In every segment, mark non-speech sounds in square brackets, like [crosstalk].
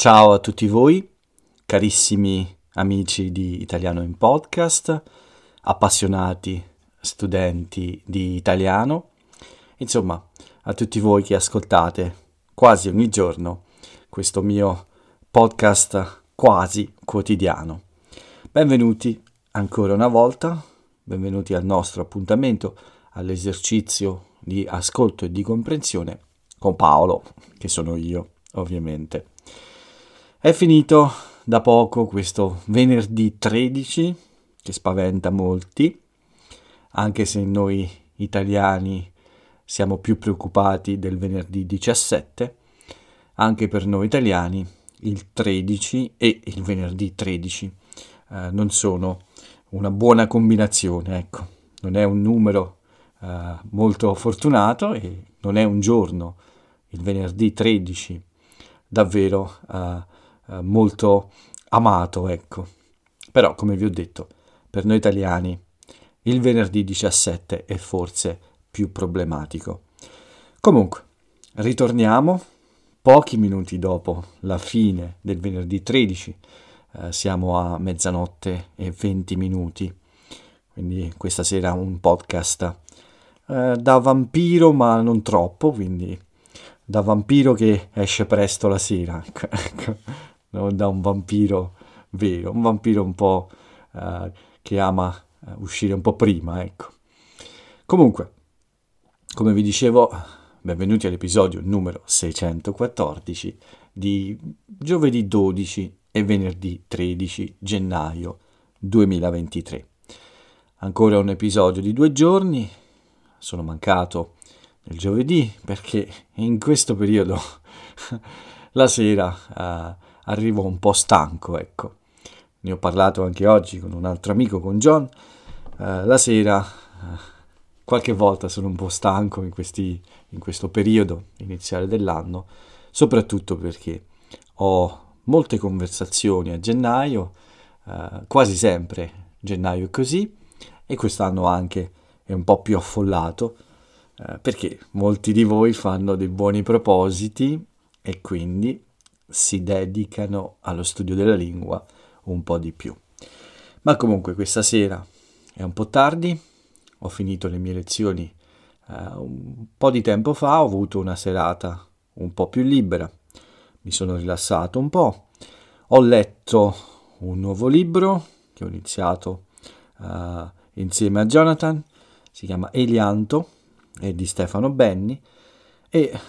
Ciao a tutti voi, carissimi amici di Italiano in Podcast, appassionati studenti di italiano, insomma a tutti voi che ascoltate quasi ogni giorno questo mio podcast quasi quotidiano. Benvenuti ancora una volta, benvenuti al nostro appuntamento, all'esercizio di ascolto e di comprensione con Paolo, che sono io ovviamente. È finito da poco questo venerdì 13 che spaventa molti, anche se noi italiani siamo più preoccupati del venerdì 17, anche per noi italiani il 13 e il venerdì 13 eh, non sono una buona combinazione, ecco, non è un numero eh, molto fortunato e non è un giorno, il venerdì 13, davvero eh, eh, molto amato, ecco. Però, come vi ho detto, per noi italiani il venerdì 17 è forse più problematico. Comunque, ritorniamo pochi minuti dopo la fine del venerdì 13, eh, siamo a mezzanotte e 20 minuti, quindi questa sera un podcast eh, da vampiro ma non troppo, quindi da vampiro che esce presto la sera. [laughs] No? da un vampiro vero, un vampiro un po' uh, che ama uh, uscire un po' prima, ecco. Comunque, come vi dicevo, benvenuti all'episodio numero 614 di giovedì 12 e venerdì 13 gennaio 2023. Ancora un episodio di due giorni, sono mancato il giovedì perché in questo periodo [laughs] la sera uh, arrivo un po' stanco, ecco. Ne ho parlato anche oggi con un altro amico, con John. Uh, la sera, uh, qualche volta sono un po' stanco in, questi, in questo periodo iniziale dell'anno, soprattutto perché ho molte conversazioni a gennaio, uh, quasi sempre gennaio è così, e quest'anno anche è un po' più affollato, perché molti di voi fanno dei buoni propositi e quindi si dedicano allo studio della lingua un po' di più. Ma comunque questa sera è un po' tardi, ho finito le mie lezioni uh, un po' di tempo fa, ho avuto una serata un po' più libera, mi sono rilassato un po', ho letto un nuovo libro che ho iniziato uh, insieme a Jonathan, si chiama Elianto, è di Stefano Benni e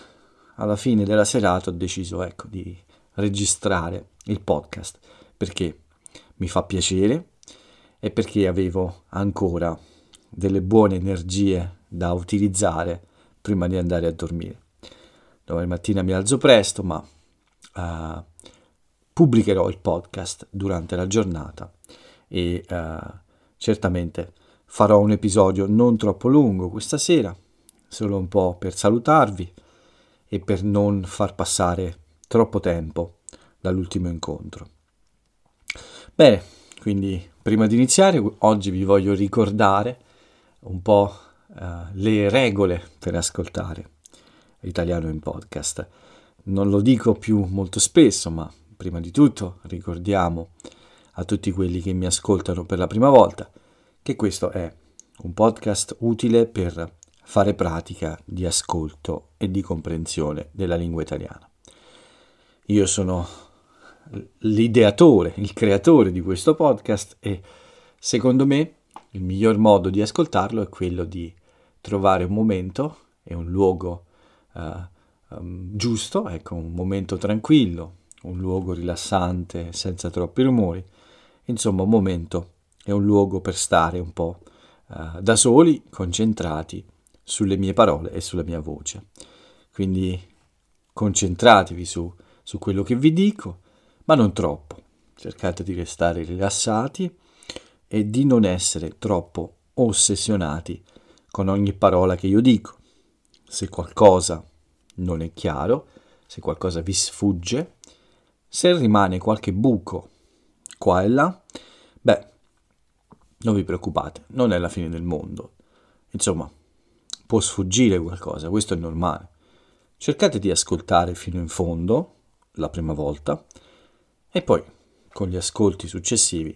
alla fine della serata ho deciso ecco, di registrare il podcast perché mi fa piacere e perché avevo ancora delle buone energie da utilizzare prima di andare a dormire. Domani mattina mi alzo presto, ma uh, pubblicherò il podcast durante la giornata e uh, certamente farò un episodio non troppo lungo questa sera, solo un po' per salutarvi e per non far passare troppo tempo dall'ultimo incontro. Bene, quindi prima di iniziare oggi vi voglio ricordare un po' uh, le regole per ascoltare l'italiano in podcast. Non lo dico più molto spesso, ma prima di tutto ricordiamo a tutti quelli che mi ascoltano per la prima volta che questo è un podcast utile per fare pratica di ascolto e di comprensione della lingua italiana. Io sono l'ideatore, il creatore di questo podcast e secondo me il miglior modo di ascoltarlo è quello di trovare un momento e un luogo uh, um, giusto, ecco, un momento tranquillo, un luogo rilassante senza troppi rumori, insomma un momento e un luogo per stare un po' uh, da soli, concentrati sulle mie parole e sulla mia voce. Quindi concentratevi su su quello che vi dico, ma non troppo. Cercate di restare rilassati e di non essere troppo ossessionati con ogni parola che io dico. Se qualcosa non è chiaro, se qualcosa vi sfugge, se rimane qualche buco qua e là, beh, non vi preoccupate, non è la fine del mondo. Insomma, può sfuggire qualcosa, questo è normale. Cercate di ascoltare fino in fondo la prima volta e poi con gli ascolti successivi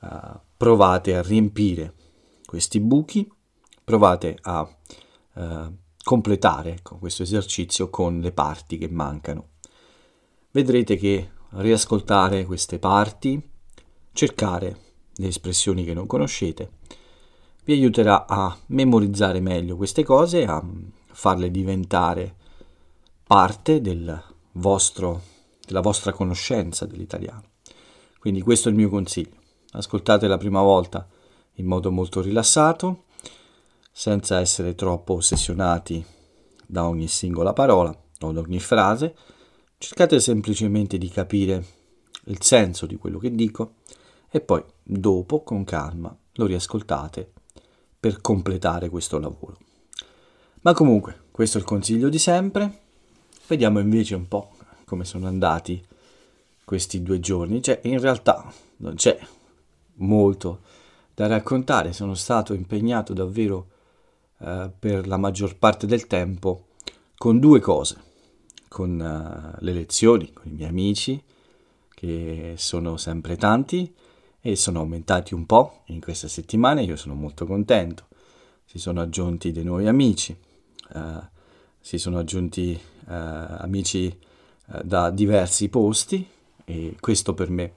uh, provate a riempire questi buchi, provate a uh, completare ecco, questo esercizio con le parti che mancano. Vedrete che riascoltare queste parti, cercare le espressioni che non conoscete, vi aiuterà a memorizzare meglio queste cose, a farle diventare parte del vostro, della vostra conoscenza dell'italiano. Quindi questo è il mio consiglio. Ascoltate la prima volta in modo molto rilassato, senza essere troppo ossessionati da ogni singola parola o da ogni frase. Cercate semplicemente di capire il senso di quello che dico e poi dopo, con calma, lo riascoltate per completare questo lavoro. Ma comunque, questo è il consiglio di sempre. Vediamo invece un po' come sono andati questi due giorni. Cioè, in realtà non c'è molto da raccontare, sono stato impegnato davvero eh, per la maggior parte del tempo con due cose, con uh, le lezioni, con i miei amici, che sono sempre tanti e sono aumentati un po' in queste settimane, io sono molto contento. Si sono aggiunti dei nuovi amici, uh, si sono aggiunti amici da diversi posti e questo per me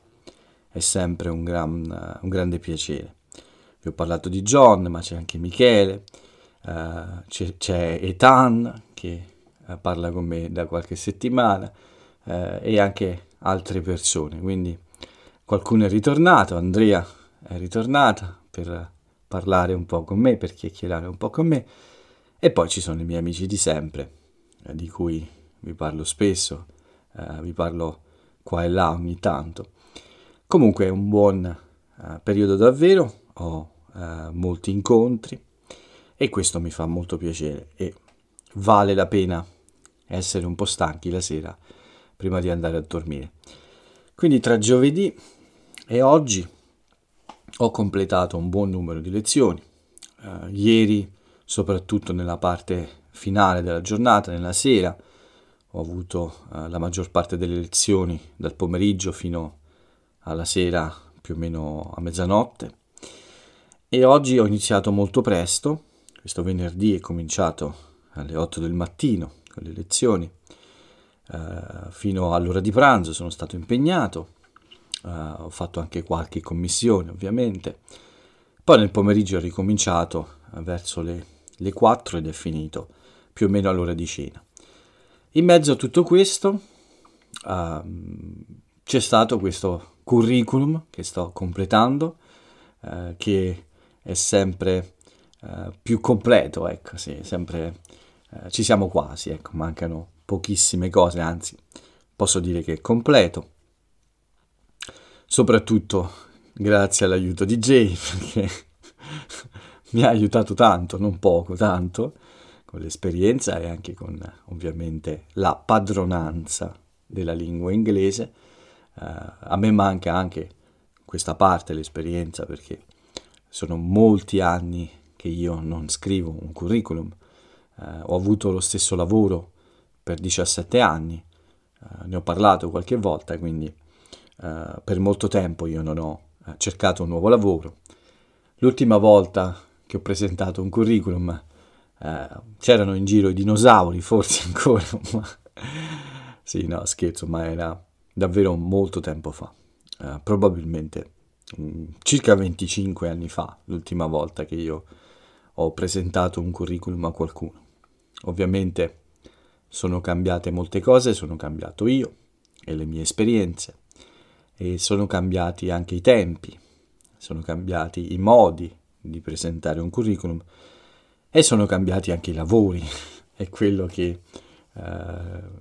è sempre un, gran, un grande piacere. Vi ho parlato di John, ma c'è anche Michele, uh, c'è, c'è, Ethan che parla con me da qualche settimana uh, e anche altre persone. Quindi qualcuno è ritornato, Andrea è ritornata per parlare un po' con me, per chiacchierare un po' con me. E poi ci sono i miei amici di sempre, di cui vi parlo spesso, vi parlo qua e là ogni tanto. Comunque è un buon uh, periodo davvero, ho uh, molti incontri e questo mi fa molto piacere e vale la pena essere un po' stanchi la sera prima di andare a dormire. Quindi tra giovedì e oggi ho completato un buon numero di lezioni. Uh, ieri, soprattutto nella parte finale della giornata, nella sera, ho avuto uh, la maggior parte delle lezioni dal pomeriggio fino alla sera più o meno a mezzanotte. E oggi ho iniziato molto presto, questo venerdì è cominciato alle 8 del mattino con le lezioni, uh, fino all'ora di pranzo sono stato impegnato, uh, ho fatto anche qualche commissione ovviamente, poi nel pomeriggio ho ricominciato verso le, le 4 ed è finito più o meno all'ora di cena. In mezzo a tutto questo uh, c'è stato questo curriculum che sto completando, eh, che è sempre eh, più completo, ecco, sì, sempre, eh, ci siamo quasi, ecco, mancano pochissime cose, anzi, posso dire che è completo, soprattutto grazie all'aiuto di Jay, [laughs] perché [laughs] mi ha aiutato tanto, non poco, tanto, con l'esperienza e anche con ovviamente la padronanza della lingua inglese Uh, a me manca anche questa parte, l'esperienza, perché sono molti anni che io non scrivo un curriculum. Uh, ho avuto lo stesso lavoro per 17 anni, uh, ne ho parlato qualche volta, quindi per molto tempo io non ho cercato un nuovo lavoro. L'ultima volta che ho presentato un curriculum c'erano in giro i dinosauri, forse [laughs] ancora, ma sì, no, scherzo, ma era davvero molto tempo fa, uh, probabilmente um, circa 25 anni fa, l'ultima volta che io ho presentato un curriculum a qualcuno. Ovviamente sono cambiate molte cose, sono cambiato io e le mie esperienze e sono cambiati anche i tempi, sono cambiati i modi di presentare un curriculum e sono cambiati anche i lavori, [laughs] è quello che uh,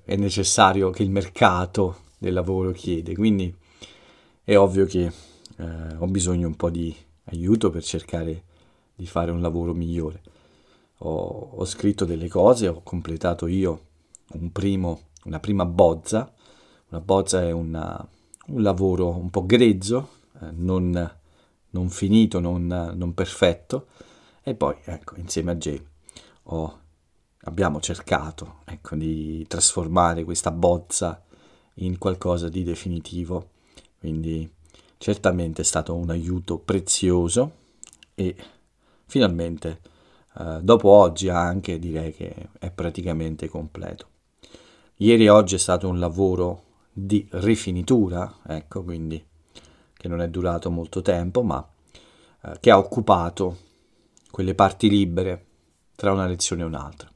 è necessario che il mercato del lavoro chiede. Quindi è ovvio che eh, ho bisogno un po' di aiuto per cercare di fare un lavoro migliore. Ho, ho scritto delle cose, ho completato io un primo, una prima bozza. Una bozza è una, un lavoro un po' grezzo, eh, non, non, finito, non, non, perfetto. E poi, ecco, insieme a Jay ho, abbiamo cercato ecco, di trasformare questa bozza in qualcosa di definitivo. Quindi certamente è stato un aiuto prezioso e finalmente eh, dopo oggi anche direi che è praticamente completo. Ieri e oggi è stato un lavoro di rifinitura, ecco, quindi che non è durato molto tempo, ma eh, che ha occupato quelle parti libere tra una lezione e un'altra.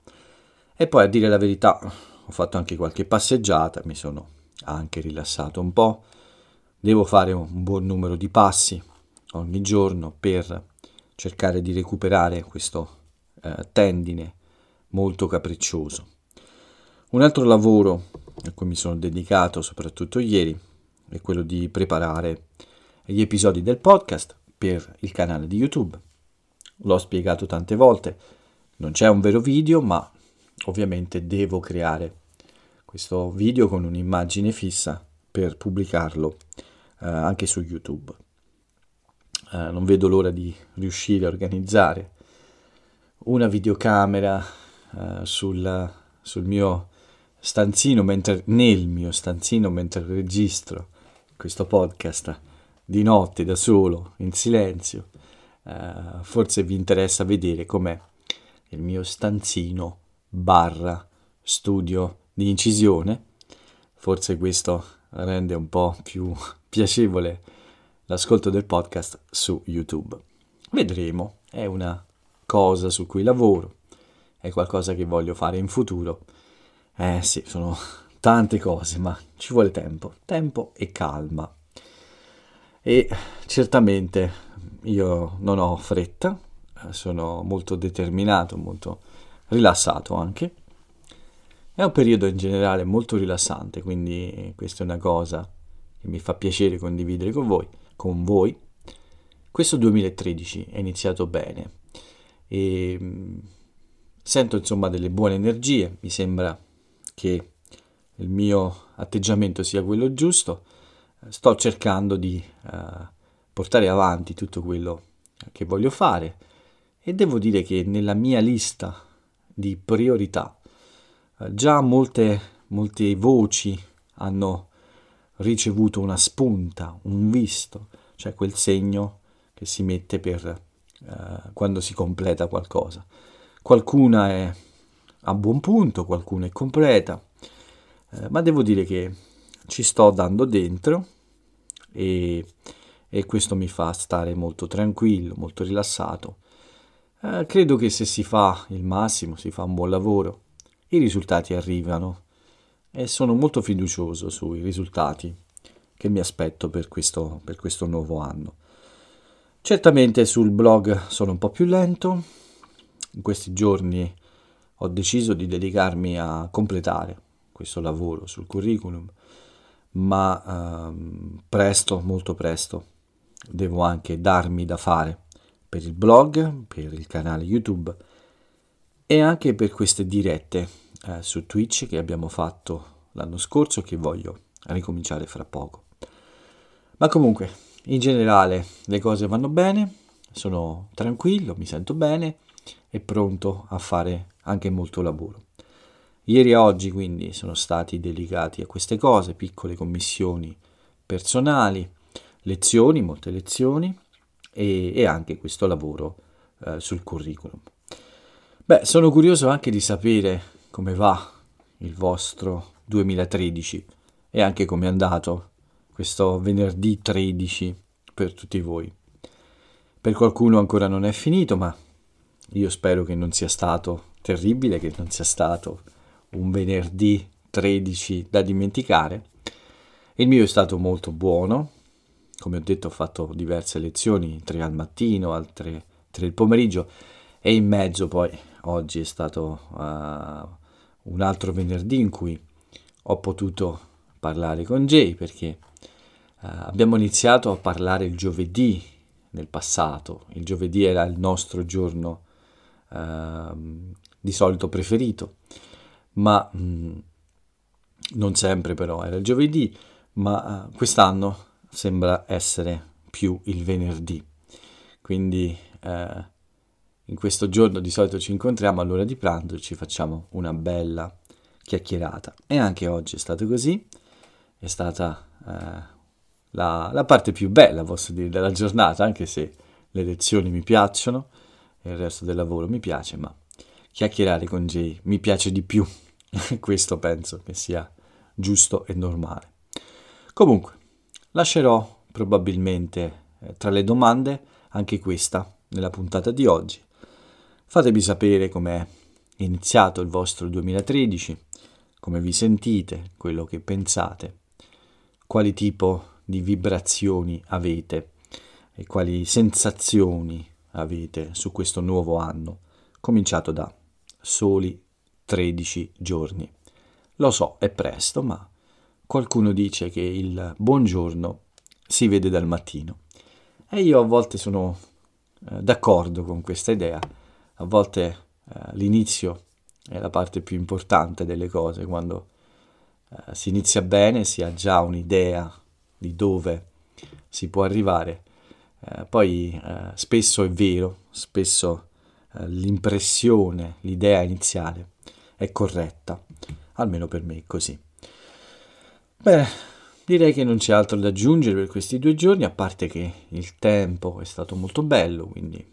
E poi a dire la verità, ho fatto anche qualche passeggiata, mi sono anche rilassato un po'. Devo fare un buon numero di passi ogni giorno per cercare di recuperare questo eh, tendine molto capriccioso. Un altro lavoro a cui mi sono dedicato soprattutto ieri è quello di preparare gli episodi del podcast per il canale di YouTube. L'ho spiegato tante volte, non c'è un vero video, ma ovviamente devo creare questo video con un'immagine fissa per pubblicarlo eh, anche su YouTube. Eh, non vedo l'ora di riuscire a organizzare una videocamera eh, sul, sul, mio stanzino, mentre, nel mio stanzino mentre registro questo podcast di notte da solo, in silenzio. Uh, forse vi interessa vedere com'è il mio stanzino barra studio di incisione. Forse questo rende un po' più [laughs] piacevole l'ascolto del podcast su YouTube. Vedremo, è una cosa su cui lavoro, è qualcosa che voglio fare in futuro. Eh sì, sono tante cose, ma ci vuole tempo, tempo e calma. E certamente io non ho fretta, sono molto determinato, molto rilassato anche è un periodo in generale molto rilassante, quindi questa è una cosa che mi fa piacere condividere con voi. Con voi. Questo 2013 è iniziato bene e mm, sento insomma delle buone energie, mi sembra che il mio atteggiamento sia quello giusto, sto cercando di uh, portare avanti tutto quello che voglio fare e devo dire che nella mia lista di priorità eh, già molte, molte voci hanno ricevuto una spunta, un visto, cioè quel segno che si mette per eh, quando si completa qualcosa. Qualcuna è a buon punto, qualcuna è completa, eh, ma devo dire che ci sto dando dentro e, e questo mi fa stare molto tranquillo, molto rilassato. Eh, credo che se si fa il massimo, si fa un buon lavoro, i risultati arrivano e sono molto fiducioso sui risultati che mi aspetto per questo, per questo nuovo anno. Certamente sul blog sono un po' più lento, in questi giorni ho deciso di dedicarmi a completare questo lavoro sul curriculum, ma ehm, presto, molto presto, devo anche darmi da fare per il blog, per il canale YouTube e anche per queste dirette eh, su Twitch che abbiamo fatto l'anno scorso che voglio ricominciare fra poco. Ma comunque, in generale le cose vanno bene, sono tranquillo, mi sento bene e pronto a fare anche molto lavoro. Ieri e oggi quindi sono stati dedicati a queste cose, piccole commissioni personali, lezioni, molte lezioni e, e anche questo lavoro eh, sul curriculum. Beh, sono curioso anche di sapere come va il vostro 2013 e anche come è andato questo venerdì 13 per tutti voi. Per qualcuno ancora non è finito, ma io spero che non sia stato terribile, che non sia stato un venerdì 13 da dimenticare. Il mio è stato molto buono, come ho detto ho fatto diverse lezioni, tre al mattino, altre tre il pomeriggio e in mezzo poi oggi è stato uh, un altro venerdì in cui ho potuto parlare con Jay perché uh, abbiamo iniziato a parlare il giovedì nel passato. Il giovedì era il nostro giorno uh, di solito preferito, ma mh, mm, non sempre però era il giovedì, ma uh, quest'anno sembra essere più il venerdì. Quindi uh, in questo giorno di solito ci incontriamo all'ora di pranzo e ci facciamo una bella chiacchierata. E anche oggi è stato così. è stata eh, la, la, parte più bella, posso dire, della giornata, anche se le lezioni mi piacciono e il resto del lavoro mi piace, ma chiacchierare con Jay mi piace di più. [laughs] Questo penso che sia giusto e normale. Comunque, lascerò probabilmente eh, tra le domande anche questa nella puntata di oggi. Fatemi sapere com'è iniziato il vostro 2013, come vi sentite, quello che pensate, quali tipo di vibrazioni avete e quali sensazioni avete su questo nuovo anno, cominciato da soli 13 giorni. Lo so, è presto, ma qualcuno dice che il buongiorno si vede dal mattino. E io a volte sono eh, d'accordo con questa idea, a volte eh, l'inizio è la parte più importante delle cose, quando eh, si inizia bene, si ha già un'idea di dove si può arrivare. Eh, poi eh, spesso è vero, spesso eh, l'impressione, l'idea iniziale è corretta, almeno per me è così. Beh, direi che non c'è altro da aggiungere per questi due giorni, a parte che il tempo è stato molto bello, quindi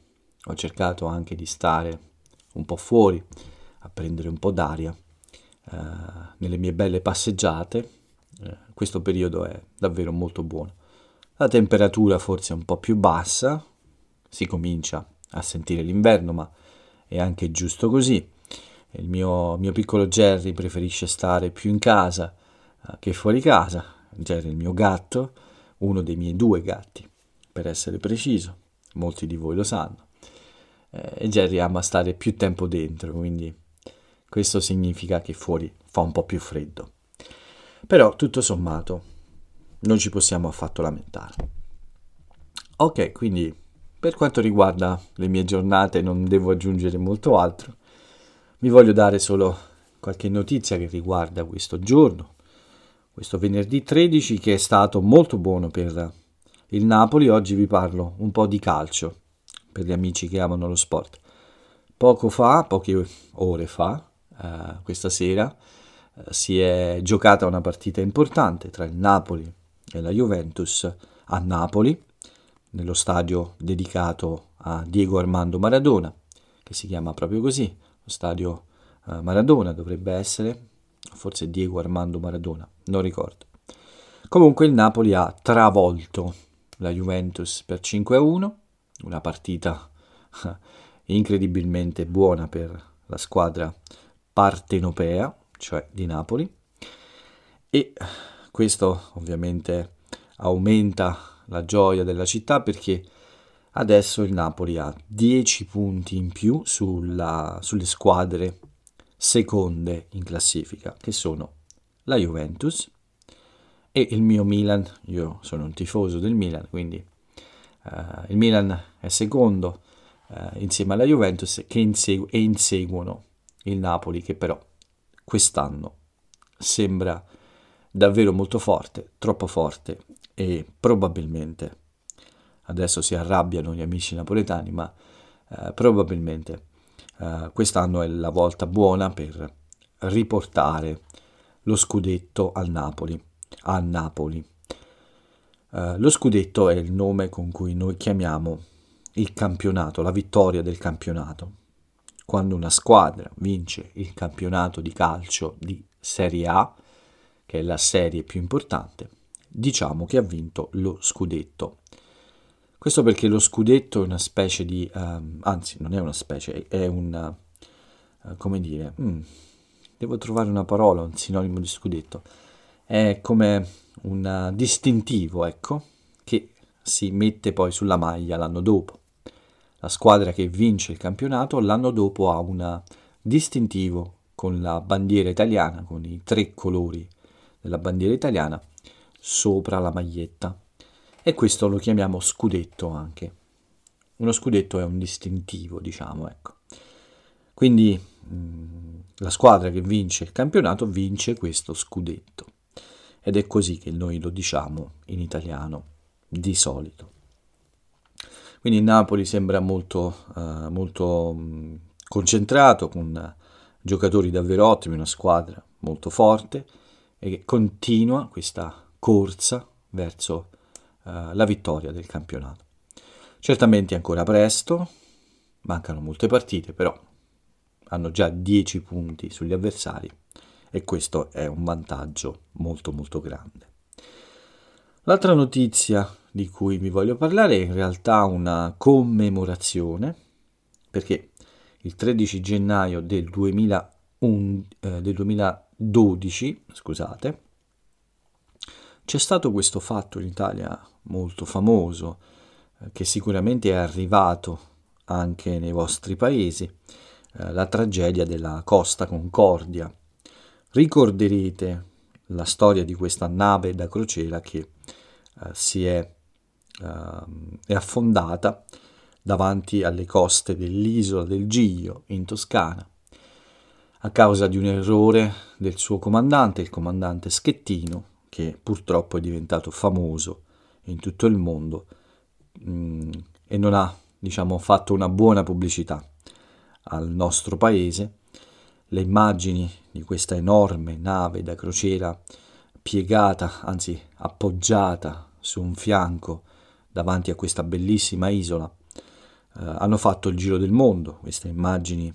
ho cercato anche di stare un po' fuori, a prendere un po' d'aria eh, nelle mie belle passeggiate. Eh, questo periodo è davvero molto buono. La temperatura forse è un po' più bassa, si comincia a sentire l'inverno, ma è anche giusto così. Il mio, mio piccolo Jerry preferisce stare più in casa eh, che fuori casa. Jerry è il mio gatto, uno dei miei due gatti, per essere preciso. Molti di voi lo sanno. Eh, e Jerry ama stare più tempo dentro, quindi questo significa che fuori fa un po' più freddo. Però tutto sommato non ci possiamo affatto lamentare. Ok, quindi per quanto riguarda le mie giornate non devo aggiungere molto altro. Vi voglio dare solo qualche notizia che riguarda questo giorno, questo venerdì 13 che è stato molto buono per il Napoli. Oggi vi parlo un po' di calcio per gli amici che amano lo sport. Poco fa, poche ore fa, eh, questa sera, eh, si è giocata una partita importante tra il Napoli e la Juventus a Napoli, nello stadio dedicato a Diego Armando Maradona, che si chiama proprio così, stadio eh, Maradona dovrebbe essere, forse Diego Armando Maradona, non ricordo. Comunque il Napoli ha travolto la Juventus per 5-1, una partita incredibilmente buona per la squadra partenopea, cioè di Napoli, e questo ovviamente aumenta la gioia della città perché adesso il Napoli ha 10 punti in più sulla, sulle squadre seconde in classifica, che sono la Juventus e il mio Milan. Io sono un tifoso del Milan, quindi uh, il Milan è secondo uh, insieme alla Juventus che insegu- e inseguono il Napoli che però quest'anno sembra davvero molto forte, troppo forte e probabilmente, adesso si arrabbiano gli amici napoletani, ma eh, probabilmente eh, quest'anno è la volta buona per riportare lo scudetto al Napoli, a Napoli. Uh, lo scudetto è il nome con cui noi chiamiamo il campionato, la vittoria del campionato quando una squadra vince il campionato di calcio di Serie A, che è la serie più importante, diciamo che ha vinto lo scudetto. Questo perché lo scudetto è una specie di, um, anzi non è una specie, è un, uh, come dire, mm, devo trovare una parola, un sinonimo di scudetto, è come un distintivo, ecco, che si mette poi sulla maglia l'anno dopo la squadra che vince il campionato l'anno dopo ha un distintivo con la bandiera italiana, con i tre colori della bandiera italiana sopra la maglietta. E questo lo chiamiamo scudetto anche. Uno scudetto è un distintivo, diciamo, ecco. Quindi mh, mm, la squadra che vince il campionato vince questo scudetto. Ed è così che noi lo diciamo in italiano di solito. Quindi Napoli sembra molto, uh, molto mh, concentrato, con giocatori davvero ottimi, una squadra molto forte e continua questa corsa verso uh, la vittoria del campionato. Certamente è ancora presto, mancano molte partite, però hanno già 10 punti sugli avversari e questo è un vantaggio molto molto grande. L'altra notizia di cui vi voglio parlare è in realtà una commemorazione, perché il 13 gennaio del, 2001, eh, del 2012, scusate, c'è stato questo fatto in Italia molto famoso, eh, che sicuramente è arrivato anche nei vostri paesi, eh, la tragedia della Costa Concordia. Ricorderete la storia di questa nave da crociera che eh, si è, uh, è, affondata davanti alle coste dell'isola del Giglio in Toscana a causa di un errore del suo comandante, il comandante Schettino, che purtroppo è diventato famoso in tutto il mondo mh, mm, e non ha, diciamo, fatto una buona pubblicità al nostro paese. Le immagini di questa enorme nave da crociera piegata, anzi appoggiata su un fianco davanti a questa bellissima isola, eh, hanno fatto il giro del mondo. Queste immagini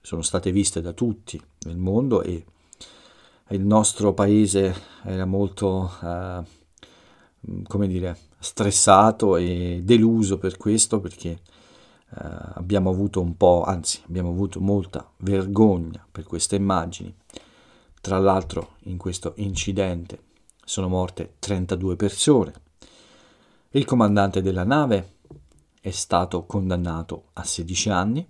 sono state viste da tutti nel mondo e il nostro paese era molto, eh, come dire, stressato e deluso per questo perché eh, abbiamo avuto un po', anzi abbiamo avuto molta vergogna per queste immagini. Tra l'altro in questo incidente sono morte 32 persone. Il comandante della nave è stato condannato a 16 anni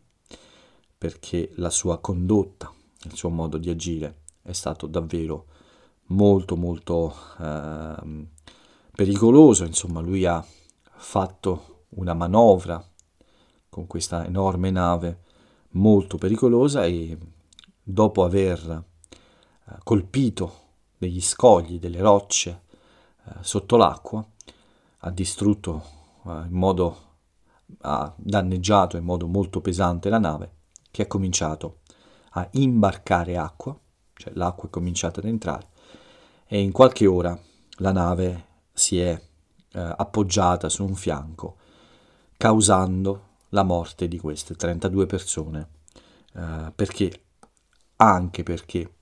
perché la sua condotta, il suo modo di agire è stato davvero molto molto eh, pericoloso, insomma lui ha fatto una manovra con questa enorme nave molto pericolosa e dopo aver eh, colpito degli scogli, delle rocce eh, sotto l'acqua, ha distrutto eh, in modo, ha danneggiato in modo molto pesante la nave che ha cominciato a imbarcare acqua cioè l'acqua è cominciata ad entrare e in qualche ora la nave si è eh, appoggiata su un fianco, causando la morte di queste 32 persone, eh, perché anche perché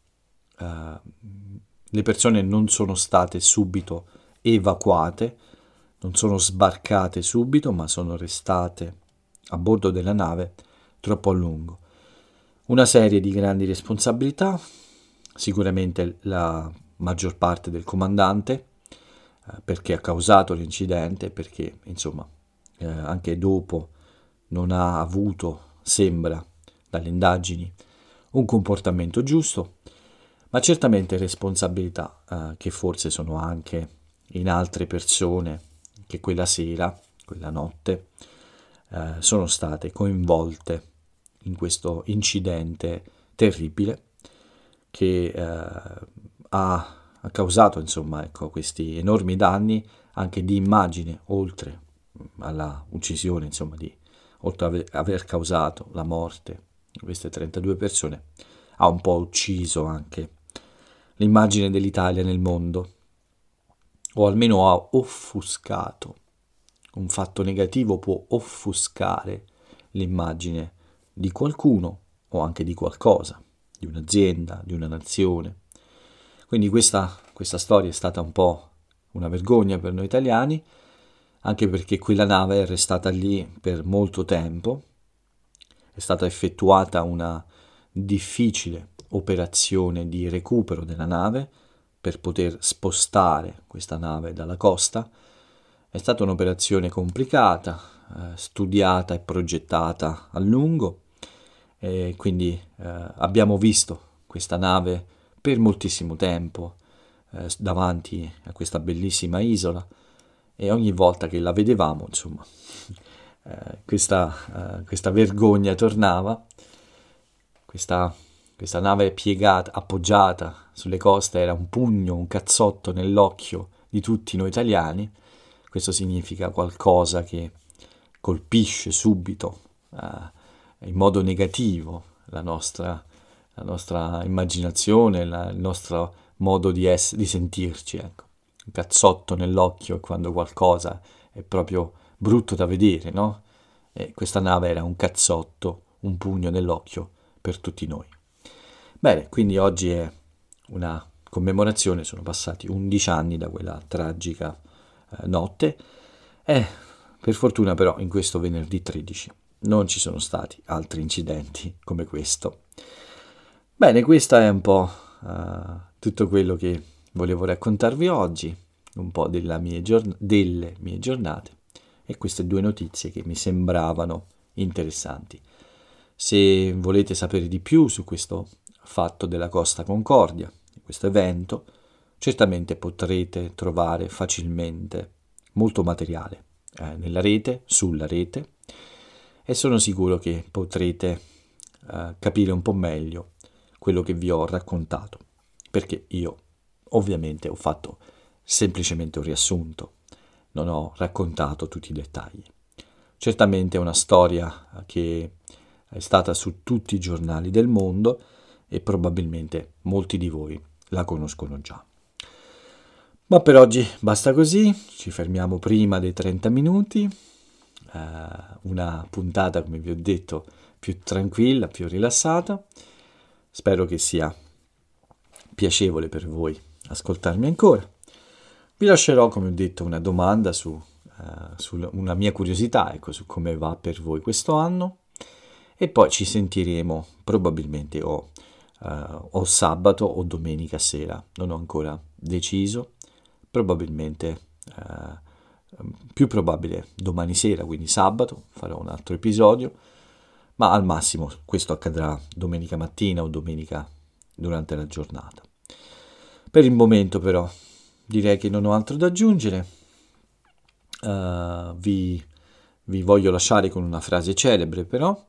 eh, le persone non sono state subito evacuate, non sono sbarcate subito, ma sono restate a bordo della nave troppo a lungo. Una serie di grandi responsabilità, sicuramente la maggior parte del comandante eh, perché ha causato l'incidente, perché insomma eh, anche dopo non ha avuto, sembra dalle indagini, un comportamento giusto, ma certamente responsabilità eh, che forse sono anche in altre persone che quella sera, quella notte, eh, sono state coinvolte in questo incidente terribile che eh, ha, causato insomma, ecco, questi enormi danni anche di immagine, oltre alla uccisione, insomma, di, oltre ad aver causato la morte di queste 32 persone, ha un po' ucciso anche l'immagine dell'Italia nel mondo, o almeno ha offuscato. Un fatto negativo può offuscare l'immagine di qualcuno o anche di qualcosa di un'azienda, di una nazione. Quindi questa, questa storia è stata un po' una vergogna per noi italiani, anche perché quella nave è restata lì per molto tempo, è stata effettuata una difficile operazione di recupero della nave per poter spostare questa nave dalla costa. È stata un'operazione complicata, eh, studiata e progettata a lungo e quindi eh, abbiamo visto questa nave per moltissimo tempo eh, davanti a questa bellissima isola e ogni volta che la vedevamo, insomma, [laughs] eh, questa, eh, questa, vergogna tornava, questa, questa nave piegata, appoggiata sulle coste era un pugno, un cazzotto nell'occhio di tutti noi italiani, questo significa qualcosa che colpisce subito eh, in modo negativo la nostra, la nostra immaginazione, la, il nostro modo di, ess- di sentirci, ecco. Un cazzotto nell'occhio quando qualcosa è proprio brutto da vedere, no? E questa nave era un cazzotto, un pugno nell'occhio per tutti noi. Bene, quindi oggi è una commemorazione, sono passati 11 anni da quella tragica eh, notte e per fortuna però in questo venerdì 13 non ci sono stati altri incidenti come questo. Bene, questo è un po' uh, tutto quello che volevo raccontarvi oggi, un po' mie giorn- delle mie giornate e queste due notizie che mi sembravano interessanti. Se volete sapere di più su questo fatto della Costa Concordia, questo evento, certamente potrete trovare facilmente molto materiale eh, nella rete, sulla rete, e sono sicuro che potrete eh, capire un po' meglio quello che vi ho raccontato, perché io ovviamente ho fatto semplicemente un riassunto, non ho raccontato tutti i dettagli. Certamente è una storia che è stata su tutti i giornali del mondo e probabilmente molti di voi la conoscono già. Ma per oggi basta così, ci fermiamo prima dei 30 minuti, una puntata come vi ho detto più tranquilla, più rilassata, spero che sia piacevole per voi ascoltarmi ancora. Vi lascerò, come ho detto, una domanda su, uh, su una mia curiosità, ecco, su come va per voi questo anno. E poi ci sentiremo probabilmente o, uh, o sabato o domenica sera, non ho ancora deciso. Probabilmente eh, più probabile domani sera, quindi sabato, farò un altro episodio, ma al massimo questo accadrà domenica mattina o domenica durante la giornata. Per il momento però direi che non ho altro da aggiungere, uh, vi, vi voglio lasciare con una frase celebre però,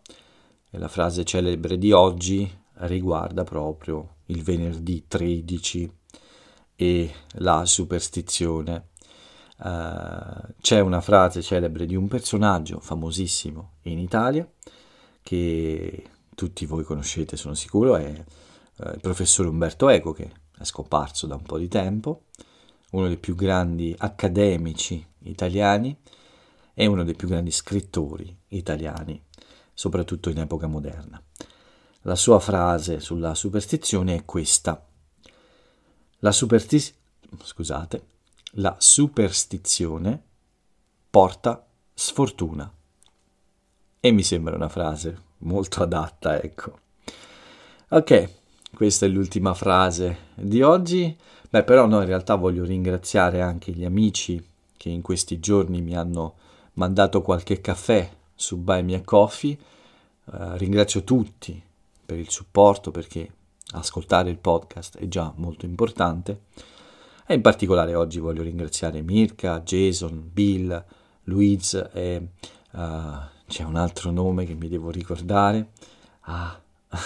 e la frase celebre di oggi riguarda proprio il venerdì 13 e la superstizione. Uh, c'è una frase celebre di un personaggio famosissimo in Italia che tutti voi conoscete, sono sicuro, è uh, il professore Umberto Eco che è scomparso da un po' di tempo, uno dei più grandi accademici italiani e uno dei più grandi scrittori italiani, soprattutto in epoca moderna. La sua frase sulla superstizione è questa. La, supersti- scusate, la superstizione porta sfortuna. E mi sembra una frase molto adatta, ecco. Ok, questa è l'ultima frase di oggi. Beh, però no, in realtà voglio ringraziare anche gli amici che in questi giorni mi hanno mandato qualche caffè su Buy Me Coffee. Uh, ringrazio tutti per il supporto perché ascoltare il podcast è già molto importante. E in particolare oggi voglio ringraziare Mirka, Jason, Bill, Louise e uh, c'è un altro nome che mi devo ricordare. Ah, [laughs]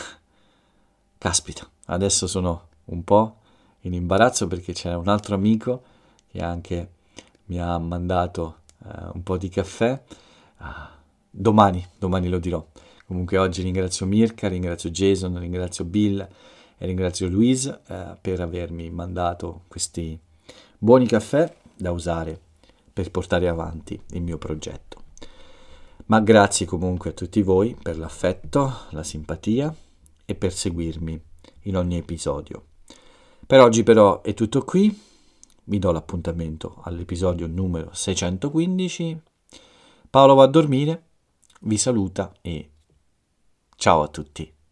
caspita, adesso sono un po' in imbarazzo perché c'era un altro amico che anche mi ha mandato uh, un po' di caffè. Uh, domani, domani lo dirò. Comunque oggi ringrazio Mirka, ringrazio Jason, ringrazio Bill ringrazio Louise eh, per avermi mandato questi buoni caffè da usare per portare avanti il mio progetto. Ma grazie comunque a tutti voi per l'affetto, la simpatia e per seguirmi in ogni episodio. Per oggi però è tutto qui, vi do l'appuntamento all'episodio numero 615. Paolo va a dormire, vi saluta e Ciao a tutti.